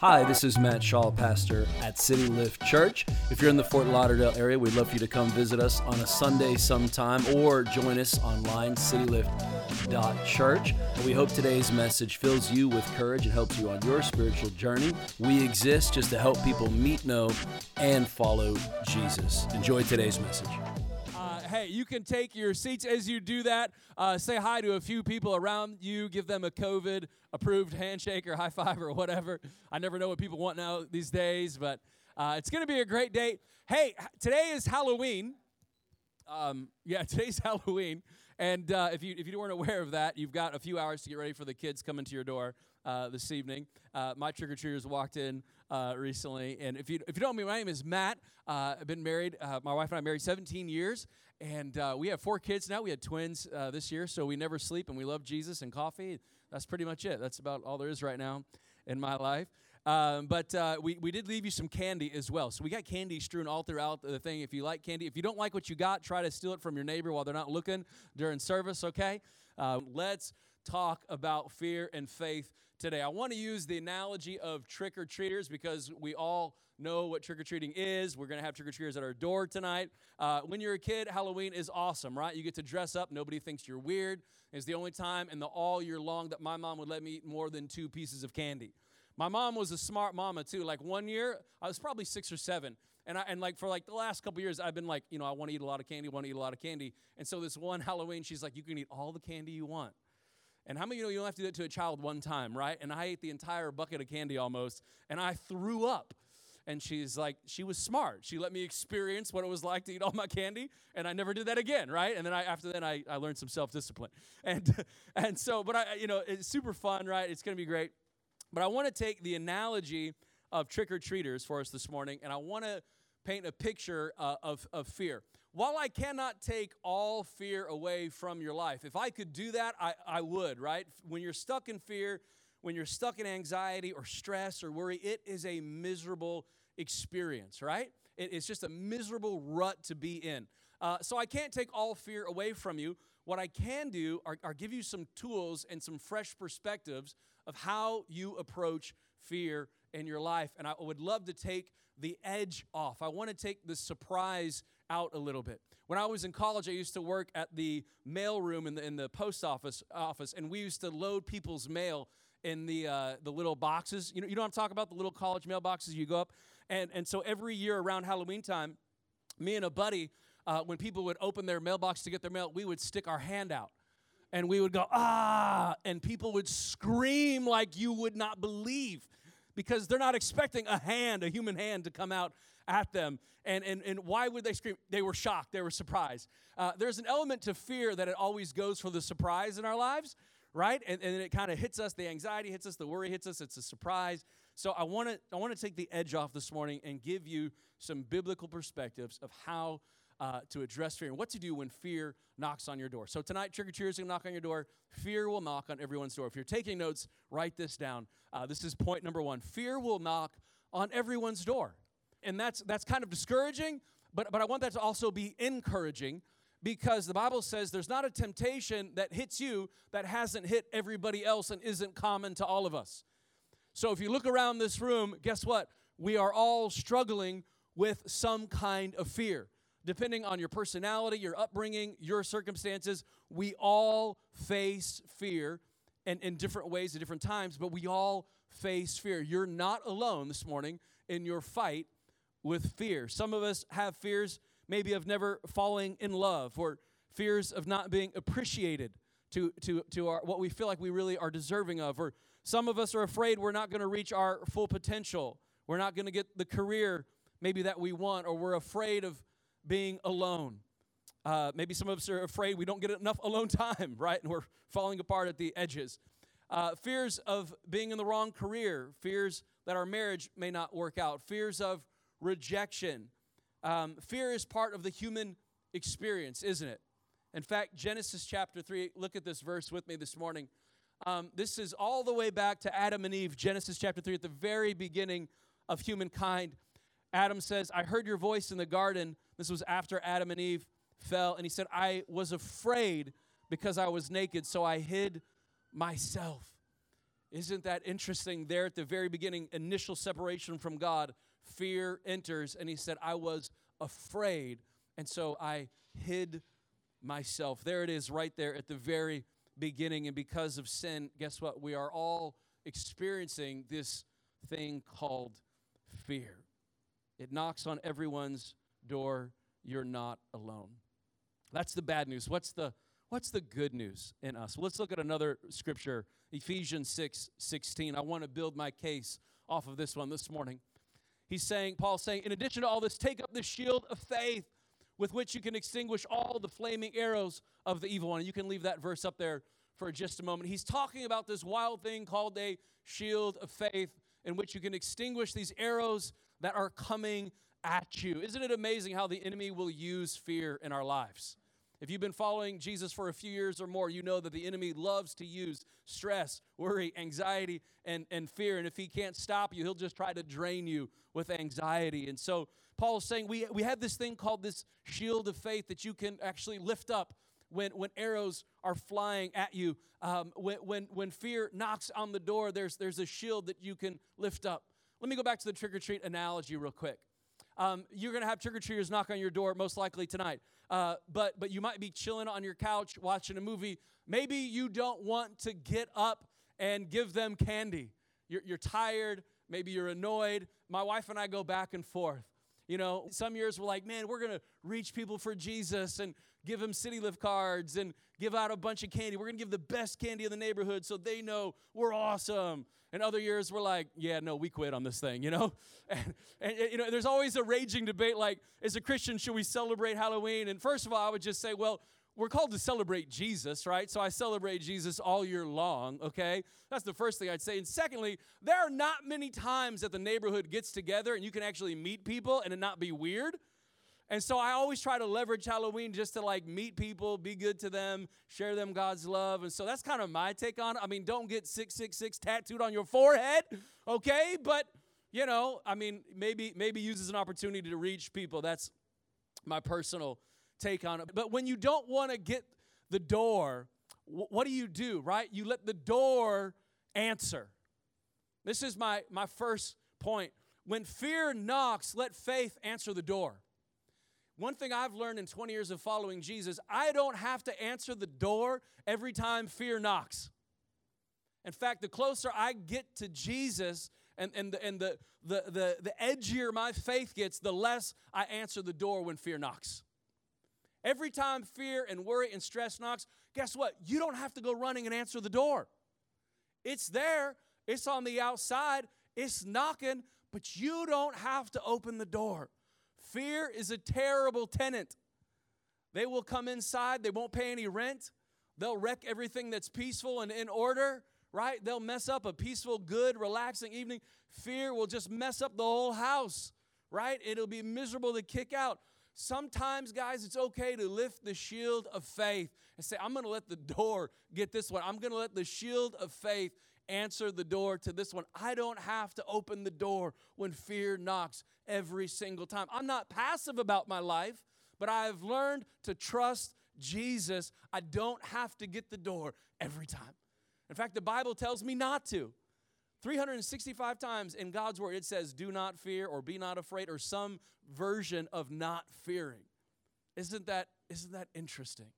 Hi, this is Matt Shaw, pastor at City Lift Church. If you're in the Fort Lauderdale area, we'd love for you to come visit us on a Sunday sometime or join us online, citylift.church. We hope today's message fills you with courage and helps you on your spiritual journey. We exist just to help people meet, know, and follow Jesus. Enjoy today's message you can take your seats as you do that. Uh, say hi to a few people around you. Give them a COVID approved handshake or high five or whatever. I never know what people want now these days, but uh, it's going to be a great day. Hey, today is Halloween. Um, yeah, today's Halloween. And uh, if you if you weren't aware of that, you've got a few hours to get ready for the kids coming to your door uh, this evening. Uh, my trick or treaters walked in uh, recently, and if you if you don't know me, my name is Matt. Uh, I've been married. Uh, my wife and I married 17 years, and we have four kids now. We had twins this year, so we never sleep, and we love Jesus and coffee. That's pretty much it. That's about all there is right now in my life. Um, but uh, we, we did leave you some candy as well. So we got candy strewn all throughout the thing. If you like candy, if you don't like what you got, try to steal it from your neighbor while they're not looking during service, okay? Uh, let's talk about fear and faith today. I want to use the analogy of trick or treaters because we all know what trick or treating is. We're going to have trick or treaters at our door tonight. Uh, when you're a kid, Halloween is awesome, right? You get to dress up, nobody thinks you're weird. It's the only time in the all year long that my mom would let me eat more than two pieces of candy. My mom was a smart mama too. Like one year, I was probably six or seven. And, I, and like for like the last couple years, I've been like, you know, I want to eat a lot of candy, want to eat a lot of candy. And so this one Halloween, she's like, you can eat all the candy you want. And how many of you know you don't have to do that to a child one time, right? And I ate the entire bucket of candy almost, and I threw up. And she's like, she was smart. She let me experience what it was like to eat all my candy, and I never did that again, right? And then I, after that, I, I learned some self discipline. And and so, but I, you know, it's super fun, right? It's gonna be great. But I want to take the analogy of trick or treaters for us this morning, and I want to paint a picture uh, of, of fear. While I cannot take all fear away from your life, if I could do that, I, I would, right? When you're stuck in fear, when you're stuck in anxiety or stress or worry, it is a miserable experience, right? It, it's just a miserable rut to be in. Uh, so I can't take all fear away from you. What I can do are, are give you some tools and some fresh perspectives of how you approach fear in your life. And I would love to take the edge off. I want to take the surprise out a little bit. When I was in college, I used to work at the mail room in the, in the post office office, and we used to load people's mail in the uh, the little boxes. You know, you know what I'm talking about? The little college mailboxes you go up, and and so every year around Halloween time, me and a buddy, uh, when people would open their mailbox to get their mail, we would stick our hand out and we would go, ah, and people would scream like you would not believe because they're not expecting a hand, a human hand, to come out at them. And, and, and why would they scream? They were shocked, they were surprised. Uh, there's an element to fear that it always goes for the surprise in our lives, right? And, and it kind of hits us, the anxiety hits us, the worry hits us, it's a surprise. So I want to I want to take the edge off this morning and give you some biblical perspectives of how uh, to address fear and what to do when fear knocks on your door. So tonight, trick or treaters will knock on your door. Fear will knock on everyone's door. If you're taking notes, write this down. Uh, this is point number one. Fear will knock on everyone's door, and that's that's kind of discouraging. But but I want that to also be encouraging because the Bible says there's not a temptation that hits you that hasn't hit everybody else and isn't common to all of us. So if you look around this room, guess what? We are all struggling with some kind of fear depending on your personality, your upbringing, your circumstances, we all face fear and in different ways at different times, but we all face fear. You're not alone this morning in your fight with fear. Some of us have fears maybe of never falling in love or fears of not being appreciated to, to, to our, what we feel like we really are deserving of. Or some of us are afraid we're not going to reach our full potential. We're not going to get the career maybe that we want, or we're afraid of being alone. Uh, maybe some of us are afraid we don't get enough alone time, right? And we're falling apart at the edges. Uh, fears of being in the wrong career, fears that our marriage may not work out, fears of rejection. Um, fear is part of the human experience, isn't it? In fact, Genesis chapter 3, look at this verse with me this morning. Um, this is all the way back to Adam and Eve, Genesis chapter 3, at the very beginning of humankind. Adam says, I heard your voice in the garden. This was after Adam and Eve fell. And he said, I was afraid because I was naked, so I hid myself. Isn't that interesting? There at the very beginning, initial separation from God, fear enters, and he said, I was afraid, and so I hid myself. There it is, right there at the very beginning. And because of sin, guess what? We are all experiencing this thing called fear. It knocks on everyone's door. You're not alone. That's the bad news. What's the what's the good news in us? Well, let's look at another scripture, Ephesians 6 16. I want to build my case off of this one this morning. He's saying, Paul's saying, in addition to all this, take up the shield of faith with which you can extinguish all the flaming arrows of the evil one. And you can leave that verse up there for just a moment. He's talking about this wild thing called a shield of faith in which you can extinguish these arrows that are coming at you. Isn't it amazing how the enemy will use fear in our lives? If you've been following Jesus for a few years or more, you know that the enemy loves to use stress, worry, anxiety, and, and fear. And if he can't stop you, he'll just try to drain you with anxiety. And so Paul is saying we, we have this thing called this shield of faith that you can actually lift up when, when arrows are flying at you. Um, when, when, when fear knocks on the door, there's, there's a shield that you can lift up. Let me go back to the trick or treat analogy real quick. Um, you're going to have trick or treaters knock on your door most likely tonight. Uh, but but you might be chilling on your couch watching a movie. Maybe you don't want to get up and give them candy. You're, you're tired. Maybe you're annoyed. My wife and I go back and forth. You know, some years we're like, man, we're going to reach people for Jesus and give them City Lift cards and give out a bunch of candy. We're going to give the best candy in the neighborhood so they know we're awesome. And other years we're like, yeah, no, we quit on this thing, you know? And, and, you know, there's always a raging debate like, as a Christian, should we celebrate Halloween? And first of all, I would just say, well, we're called to celebrate Jesus, right? So I celebrate Jesus all year long, okay? That's the first thing I'd say. And secondly, there are not many times that the neighborhood gets together and you can actually meet people and it not be weird. And so I always try to leverage Halloween just to like meet people, be good to them, share them God's love. And so that's kind of my take on it. I mean, don't get 666 tattooed on your forehead, okay? But you know, I mean, maybe maybe use as an opportunity to reach people. That's my personal take on it. But when you don't want to get the door, what do you do, right? You let the door answer. This is my, my first point. When fear knocks, let faith answer the door. One thing I've learned in 20 years of following Jesus, I don't have to answer the door every time fear knocks. In fact, the closer I get to Jesus and, and, the, and the, the, the, the edgier my faith gets, the less I answer the door when fear knocks. Every time fear and worry and stress knocks, guess what? You don't have to go running and answer the door. It's there, it's on the outside, it's knocking, but you don't have to open the door. Fear is a terrible tenant. They will come inside, they won't pay any rent, they'll wreck everything that's peaceful and in order, right? They'll mess up a peaceful, good, relaxing evening. Fear will just mess up the whole house, right? It'll be miserable to kick out. Sometimes, guys, it's okay to lift the shield of faith and say, I'm going to let the door get this one. I'm going to let the shield of faith answer the door to this one. I don't have to open the door when fear knocks every single time. I'm not passive about my life, but I've learned to trust Jesus. I don't have to get the door every time. In fact, the Bible tells me not to. 365 times in God's word, it says, do not fear or be not afraid or some version of not fearing. Isn't that, isn't that interesting?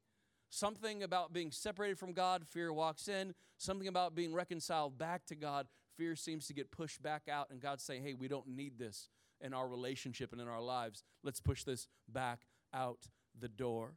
Something about being separated from God, fear walks in. Something about being reconciled back to God, fear seems to get pushed back out. And God's saying, hey, we don't need this in our relationship and in our lives. Let's push this back out the door.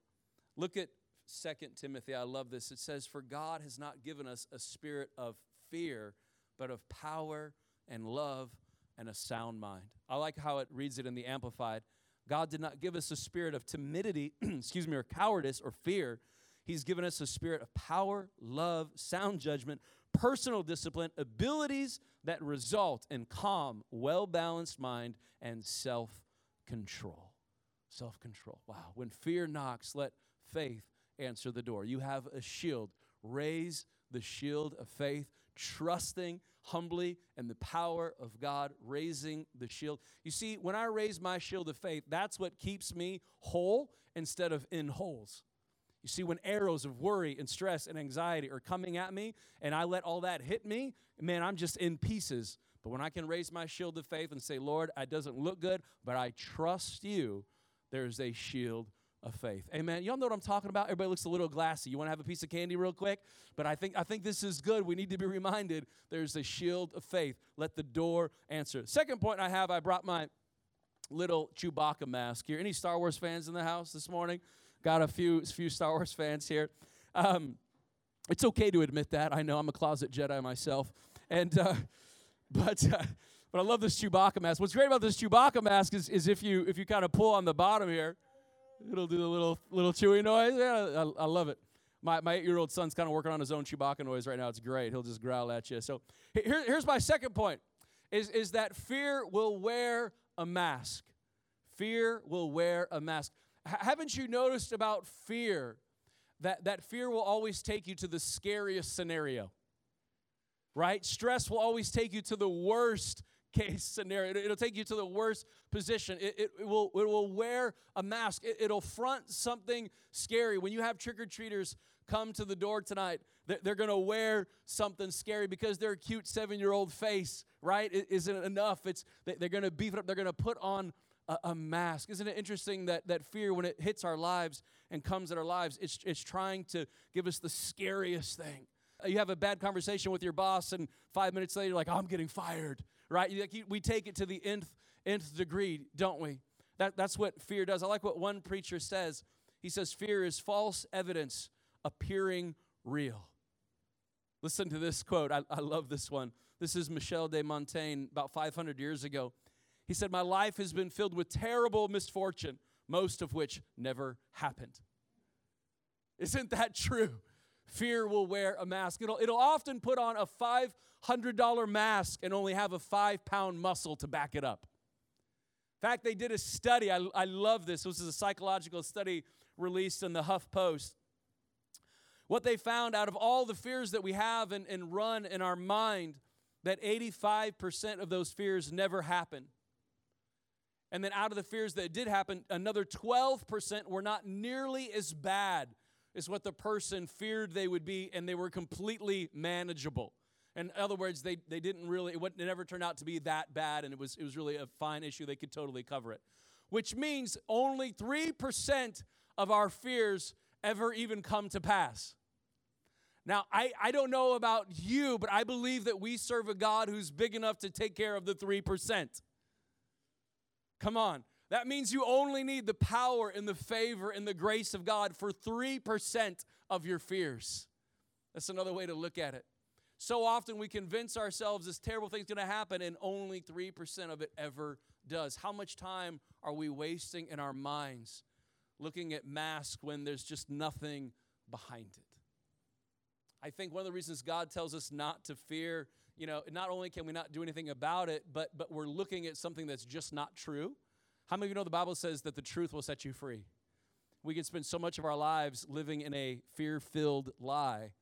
Look at Second Timothy. I love this. It says, For God has not given us a spirit of fear, but of power and love and a sound mind. I like how it reads it in the Amplified. God did not give us a spirit of timidity, excuse me, or cowardice or fear. He's given us a spirit of power, love, sound judgment, personal discipline, abilities that result in calm, well balanced mind, and self control. Self control. Wow. When fear knocks, let faith answer the door. You have a shield. Raise the shield of faith, trusting humbly and the power of God raising the shield. You see, when I raise my shield of faith, that's what keeps me whole instead of in holes. You see, when arrows of worry and stress and anxiety are coming at me and I let all that hit me, man, I'm just in pieces. But when I can raise my shield of faith and say, Lord, it doesn't look good, but I trust you, there's a shield of faith. Amen. Y'all know what I'm talking about? Everybody looks a little glassy. You want to have a piece of candy real quick? But I think I think this is good. We need to be reminded there's a shield of faith. Let the door answer. Second point I have, I brought my little Chewbacca mask here. Any Star Wars fans in the house this morning? Got a few few Star Wars fans here. Um, it's okay to admit that. I know I'm a closet Jedi myself, and uh, but. Uh, but I love this Chewbacca mask. What's great about this Chewbacca mask is, is if you if you kind of pull on the bottom here, it'll do the little little chewy noise. Yeah, I, I love it. My, my eight year old son's kind of working on his own Chewbacca noise right now. It's great. He'll just growl at you. So here, here's my second point: is is that fear will wear a mask. Fear will wear a mask. Haven't you noticed about fear that, that fear will always take you to the scariest scenario? Right? Stress will always take you to the worst case scenario. It'll take you to the worst position. It, it, it will, it will wear a mask, it, will front something scary. When you have trick or treaters come to the door tonight, they're, they're going to wear something scary because their cute seven year old face, right, is isn't enough. It's, they're going to beef it up, they're going to put on a, a, mask. Isn't it interesting that, that fear, when it hits our lives and comes at our lives, it's, it's trying to give us the scariest thing. Uh, you have a bad conversation with your boss, and five minutes later, you're like, I'm getting fired, right? Like we take it to the nth, nth degree, don't we? That, that's what fear does. I like what one preacher says. He says, Fear is false evidence appearing real. Listen to this quote. I, I love this one. This is Michel de Montaigne about 500 years ago. He said, My life has been filled with terrible misfortune, most of which never happened. Isn't that true? Fear will wear a mask. It'll, it'll often put on a $500 mask and only have a five pound muscle to back it up. In fact, they did a study. I, I love this. This is a psychological study released in the Huff Post. What they found out of all the fears that we have and, and run in our mind, that 85% of those fears never happen. And then out of the fears that did happen, another 12% were not nearly as bad as what the person feared they would be, and they were completely manageable. In other words, they, they didn't really, it, it never turned out to be that bad, and it was, it was really a fine issue. They could totally cover it. Which means only 3% of our fears ever even come to pass. Now, I, I don't know about you, but I believe that we serve a God who's big enough to take care of the 3%. Come on. That means you only need the power and the favor and the grace of God for 3% of your fears. That's another way to look at it. So often we convince ourselves this terrible thing's going to happen, and only 3% of it ever does. How much time are we wasting in our minds looking at masks when there's just nothing behind it? I think one of the reasons God tells us not to fear you know, not only can we not do anything about it, but but we're looking at something that's just not true. How many of you know the Bible says that the truth will set you free? We can spend so much of our lives living in a fear-filled lie,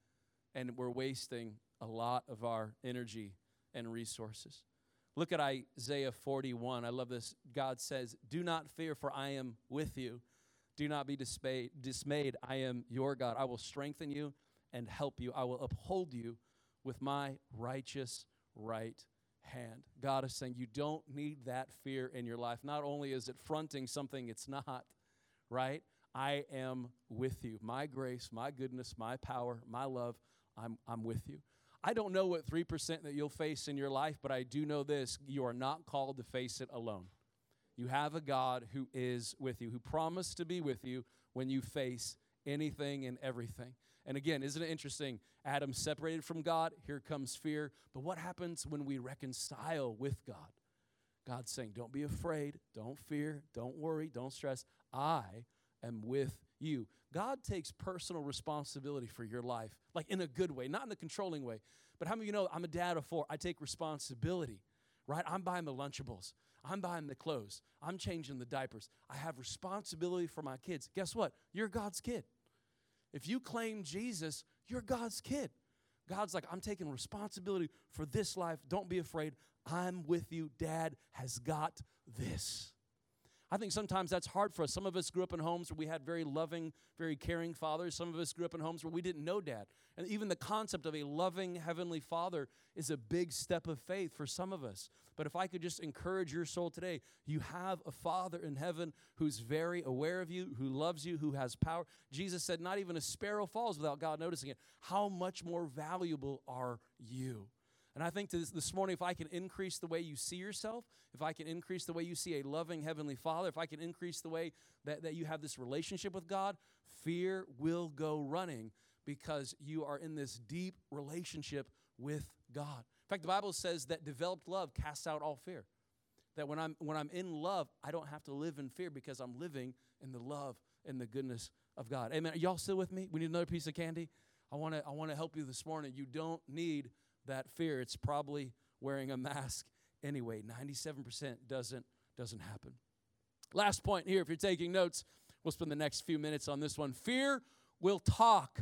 and we're wasting a lot of our energy and resources. Look at Isaiah 41. I love this. God says, Do not fear, for I am with you. Do not be dismayed. I am your God. I will strengthen you and help you. I will uphold you with my righteous right hand. God is saying you don't need that fear in your life. Not only is it fronting something it's not, right? I am with you. My grace, my goodness, my power, my love, I'm, I'm with you. I don't know what 3% that you'll face in your life, but I do know this you are not called to face it alone. You have a God who is with you, who promised to be with you when you face anything and everything. And again, isn't it interesting? Adam separated from God, here comes fear. But what happens when we reconcile with God? God's saying, Don't be afraid, don't fear, don't worry, don't stress. I am with you. God takes personal responsibility for your life, like in a good way, not in a controlling way. But how many of you know I'm a dad of four? I take responsibility, right? I'm buying the Lunchables. I'm buying the clothes. I'm changing the diapers. I have responsibility for my kids. Guess what? You're God's kid. If you claim Jesus, you're God's kid. God's like, I'm taking responsibility for this life. Don't be afraid. I'm with you. Dad has got this. I think sometimes that's hard for us. Some of us grew up in homes where we had very loving, very caring fathers. Some of us grew up in homes where we didn't know dad. And even the concept of a loving heavenly father is a big step of faith for some of us. But if I could just encourage your soul today, you have a father in heaven who's very aware of you, who loves you, who has power. Jesus said, Not even a sparrow falls without God noticing it. How much more valuable are you? And I think this, this morning, if I can increase the way you see yourself, if I can increase the way you see a loving Heavenly Father, if I can increase the way that, that you have this relationship with God, fear will go running because you are in this deep relationship with God. In fact, the Bible says that developed love casts out all fear. That when I'm when I'm in love, I don't have to live in fear because I'm living in the love and the goodness of God. Amen. Are y'all still with me? We need another piece of candy. I want to I want to help you this morning. You don't need that fear, it's probably wearing a mask anyway. 97% doesn't doesn't happen. Last point here, if you're taking notes, we'll spend the next few minutes on this one. Fear will talk.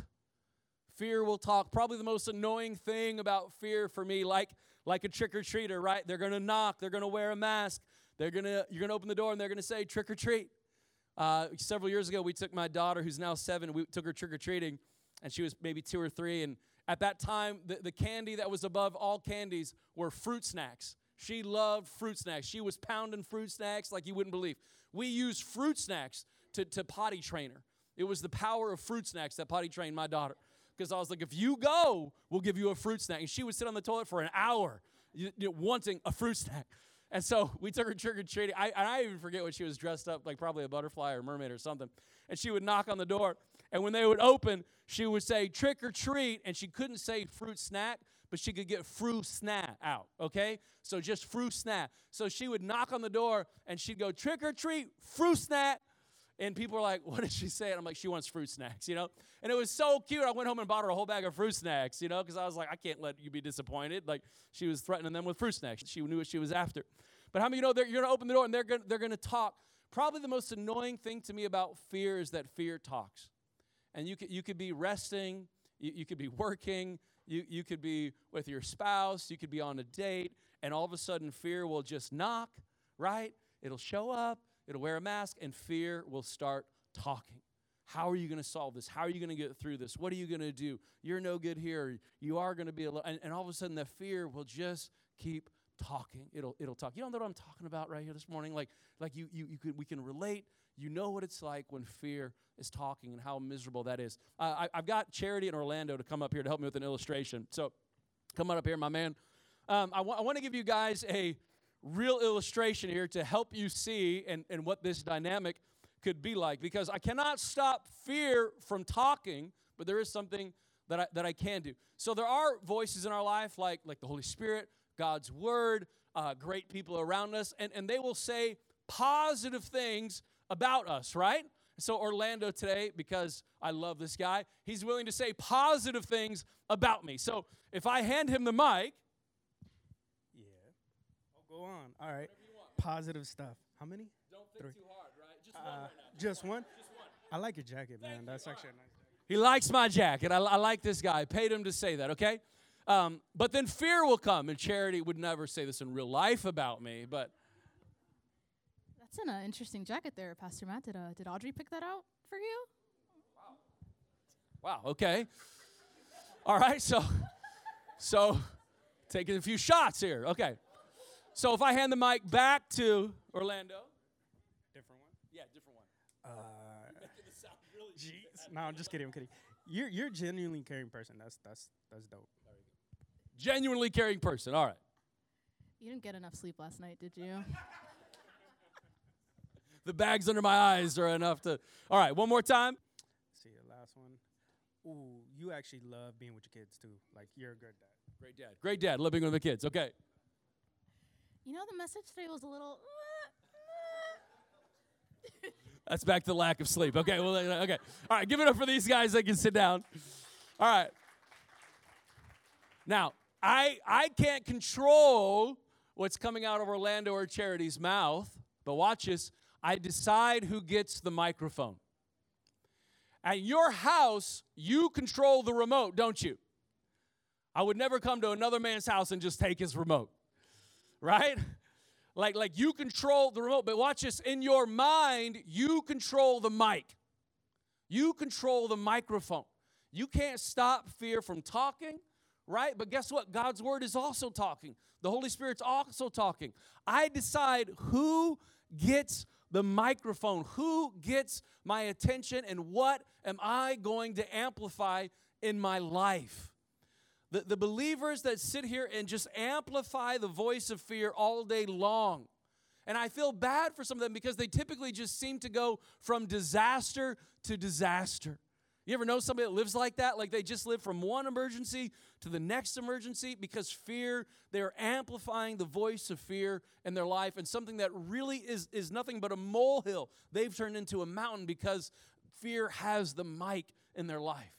Fear will talk. Probably the most annoying thing about fear for me, like like a trick or treater, right? They're gonna knock, they're gonna wear a mask, they're gonna you're gonna open the door and they're gonna say trick or treat. Uh, several years ago, we took my daughter, who's now seven, we took her trick or treating, and she was maybe two or three, and at that time, the, the candy that was above all candies were fruit snacks. She loved fruit snacks. She was pounding fruit snacks like you wouldn't believe. We used fruit snacks to, to potty train her. It was the power of fruit snacks that potty trained my daughter. Because I was like, if you go, we'll give you a fruit snack. And she would sit on the toilet for an hour you, wanting a fruit snack. And so we took her trick or treating. I, I even forget what she was dressed up, like probably a butterfly or mermaid or something. And she would knock on the door. And when they would open, she would say trick or treat, and she couldn't say fruit snack, but she could get fruit snack out, okay? So just fruit snack. So she would knock on the door and she'd go trick or treat, fruit snack. And people were like, what did she say? And I'm like, she wants fruit snacks, you know? And it was so cute. I went home and bought her a whole bag of fruit snacks, you know, because I was like, I can't let you be disappointed. Like, she was threatening them with fruit snacks. She knew what she was after. But how many you know you're going to open the door and they're going they're to talk? Probably the most annoying thing to me about fear is that fear talks and you could, you could be resting, you, you could be working, you, you could be with your spouse, you could be on a date, and all of a sudden fear will just knock, right? It'll show up, it'll wear a mask, and fear will start talking. How are you going to solve this? How are you going to get through this? What are you going to do? You're no good here. You are going to be alone. And, and all of a sudden, the fear will just keep talking. It'll it'll talk. You don't know what I'm talking about right here this morning. Like like you you you could we can relate. You know what it's like when fear is talking and how miserable that is. Uh, I, I've got Charity in Orlando to come up here to help me with an illustration. So come on up here, my man. Um, I, w- I want to give you guys a real illustration here to help you see and, and what this dynamic could be like because I cannot stop fear from talking, but there is something that I, that I can do. So there are voices in our life like, like the Holy Spirit, God's Word, uh, great people around us, and, and they will say positive things about us, right? So, Orlando today, because I love this guy, he's willing to say positive things about me. So, if I hand him the mic, yeah, I'll go on. All right, positive stuff. How many? Don't think Three. too hard, right? Just uh, one right now. Just one? Just one. I like your jacket, man. Thank That's you. actually a nice jacket. He likes my jacket. I, I like this guy. I paid him to say that, okay? Um, but then fear will come, and Charity would never say this in real life about me, but that's an uh, interesting jacket there, Pastor Matt. Did uh, did Audrey pick that out for you? Wow. Wow. Okay. All right. So, so taking a few shots here. Okay. So if I hand the mic back to Orlando. Different one. Yeah, different one. Uh, really jeez. No, I'm just kidding. I'm kidding. You're you're genuinely caring person. That's that's that's dope. Genuinely caring person. All right. You didn't get enough sleep last night, did you? the bags under my eyes are enough to. All right, one more time. Let's see the last one. Ooh, you actually love being with your kids too. Like you're a good dad. Great dad. Great dad. Living with the kids. Okay. You know the message today was a little. That's back to lack of sleep. Okay. Well. Uh, okay. All right. Give it up for these guys. They can sit down. All right. Now, I I can't control what's coming out of Orlando or Charity's mouth, but watch this. I decide who gets the microphone. At your house, you control the remote, don't you? I would never come to another man's house and just take his remote, right? Like, like you control the remote, but watch this. In your mind, you control the mic. You control the microphone. You can't stop fear from talking, right? But guess what? God's word is also talking. The Holy Spirit's also talking. I decide who gets the microphone, who gets my attention, and what am I going to amplify in my life. The, the believers that sit here and just amplify the voice of fear all day long. And I feel bad for some of them because they typically just seem to go from disaster to disaster. You ever know somebody that lives like that? Like they just live from one emergency to the next emergency because fear, they're amplifying the voice of fear in their life. And something that really is, is nothing but a molehill, they've turned into a mountain because fear has the mic in their life.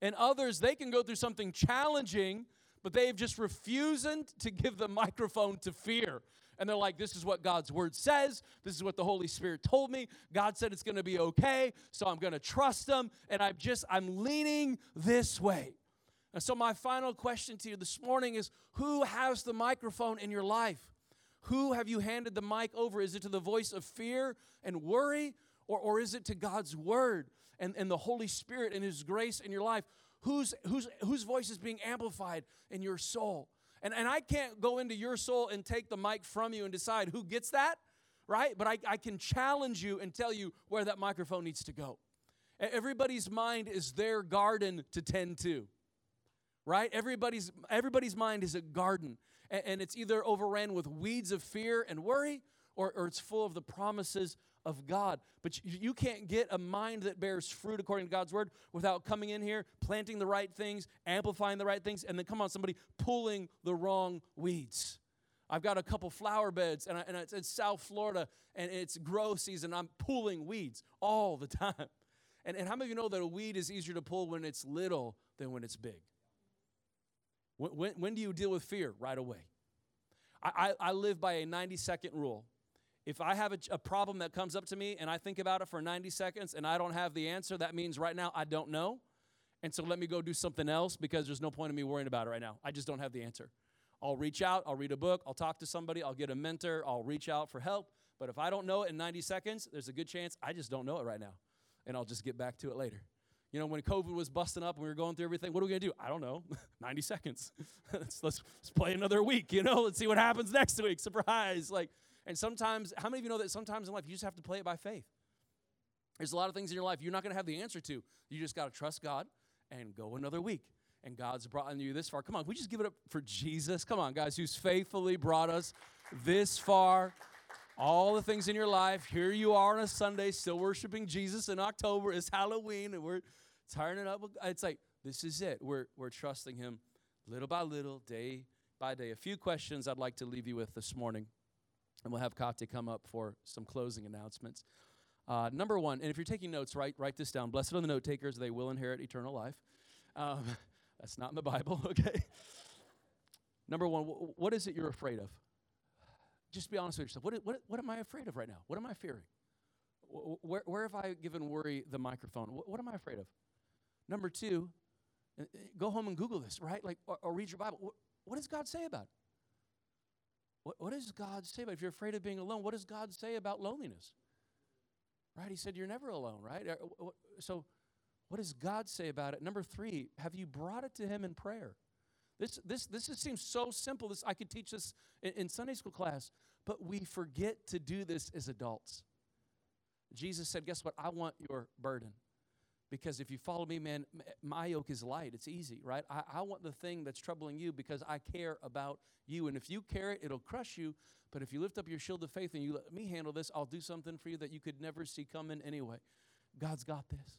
And others, they can go through something challenging, but they've just refusing to give the microphone to fear. And they're like, this is what God's word says. This is what the Holy Spirit told me. God said it's going to be okay. So I'm going to trust them. And I'm just, I'm leaning this way. And so my final question to you this morning is who has the microphone in your life? Who have you handed the mic over? Is it to the voice of fear and worry? Or, or is it to God's word? and, and the Holy Spirit and His grace in your life, whose, whose, whose voice is being amplified in your soul? And, and I can't go into your soul and take the mic from you and decide who gets that, right? But I, I can challenge you and tell you where that microphone needs to go. Everybody's mind is their garden to tend to, right? Everybody's, everybody's mind is a garden, and, and it's either overran with weeds of fear and worry, or, or it's full of the promises of God. But you can't get a mind that bears fruit according to God's word without coming in here, planting the right things, amplifying the right things, and then come on, somebody pulling the wrong weeds. I've got a couple flower beds, and, I, and it's in South Florida, and it's grow season. I'm pulling weeds all the time. And, and how many of you know that a weed is easier to pull when it's little than when it's big? When, when, when do you deal with fear? Right away. I, I, I live by a 90 second rule if I have a, a, problem that comes up to me and I think about it for 90 seconds and I don't have the answer, that means right now I don't know. And so let me go do something else because there's no point in me worrying about it right now. I just don't have the answer. I'll reach out, I'll read a book, I'll talk to somebody, I'll get a mentor, I'll reach out for help. But if I don't know it in 90 seconds, there's a good chance I just don't know it right now. And I'll just get back to it later. You know, when COVID was busting up and we were going through everything, what are we going to do? I don't know. 90 seconds. let's, let's, let's play another week, you know? Let's see what happens next week. Surprise. Like, and sometimes, how many of you know that sometimes in life you just have to play it by faith? There's a lot of things in your life you're not going to have the answer to. You just got to trust God and go another week. And God's brought you this far. Come on, we just give it up for Jesus. Come on, guys, who's faithfully brought us this far. All the things in your life. Here you are on a Sunday, still worshiping Jesus in October. It's Halloween, and we're turning it up. It's like, this is it. We're, we're trusting Him little by little, day by day. A few questions I'd like to leave you with this morning. And we'll have Kate come up for some closing announcements. Uh, number one, and if you're taking notes, write, write this down. Blessed are the note takers, they will inherit eternal life. Um, that's not in the Bible, okay? number one, what is it you're afraid of? Just be honest with yourself. What, what, what am I afraid of right now? What am I fearing? Where, where have I given worry the microphone? What, am I afraid of? Number two, uh, uh, go home and Google this, right? Like, or, or read your Bible. What, what does God say about it? What, what does God say about if you're afraid of being alone? What does God say about loneliness? Right? He said you're never alone, right? So, what does God say about it? Number three, have you brought it to Him in prayer? This, this, this seems so simple. This, I could teach this in, in Sunday school class, but we forget to do this as adults. Jesus said, Guess what? I want your burden. Because if you follow me, man, my yoke is light. It's easy, right? I, I want the thing that's troubling you because I care about you. And if you care it, it'll crush you. But if you lift up your shield of faith and you let me handle this, I'll do something for you that you could never see coming anyway. God's got this.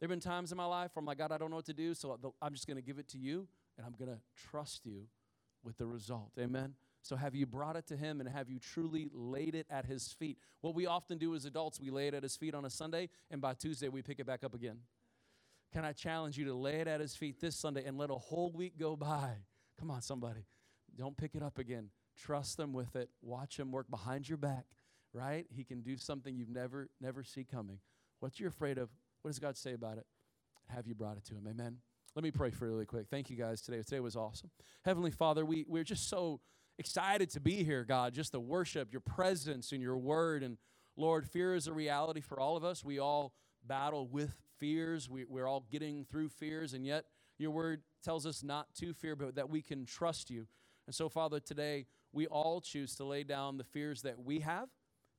There have been times in my life where I'm like, God, I don't know what to do, so I'm just going to give it to you, and I'm going to trust you with the result. Amen? So, have you brought it to Him and have you truly laid it at His feet? What we often do as adults, we lay it at His feet on a Sunday, and by Tuesday, we pick it back up again. Can I challenge you to lay it at His feet this Sunday and let a whole week go by? Come on, somebody. Don't pick it up again. Trust Him with it. Watch Him work behind your back, right? He can do something you've never, never see coming. What you're afraid of, what does God say about it? Have you brought it to Him? Amen. Let me pray for you really quick. Thank you guys today. Today was awesome. Heavenly Father, we, we're just so excited to be here, God, just the worship, your presence, and your word. And Lord, fear is a reality for all of us. We all battle with fears, we, we're all getting through fears, and yet your word tells us not to fear, but that we can trust you. And so, Father, today we all choose to lay down the fears that we have,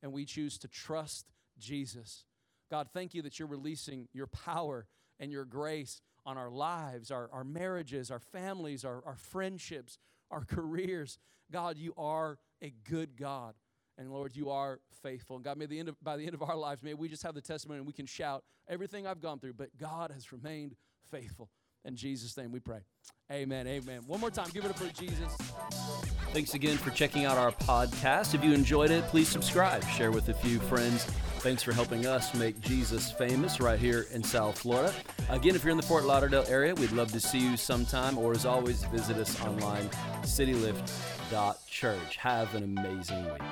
and we choose to trust Jesus. God, thank you that you're releasing your power and your grace on our lives, our, our marriages, our families, our, our friendships, our careers. God, you are a good God. And Lord, you are faithful. And God, may the end of, by the end of our lives, may we just have the testimony and we can shout everything I've gone through, but God has remained faithful. In Jesus' name we pray. Amen. Amen. One more time, give it up for Jesus. Thanks again for checking out our podcast. If you enjoyed it, please subscribe, share with a few friends. Thanks for helping us make Jesus famous right here in South Florida. Again, if you're in the Fort Lauderdale area, we'd love to see you sometime, or as always, visit us online, citylift.church. Have an amazing week.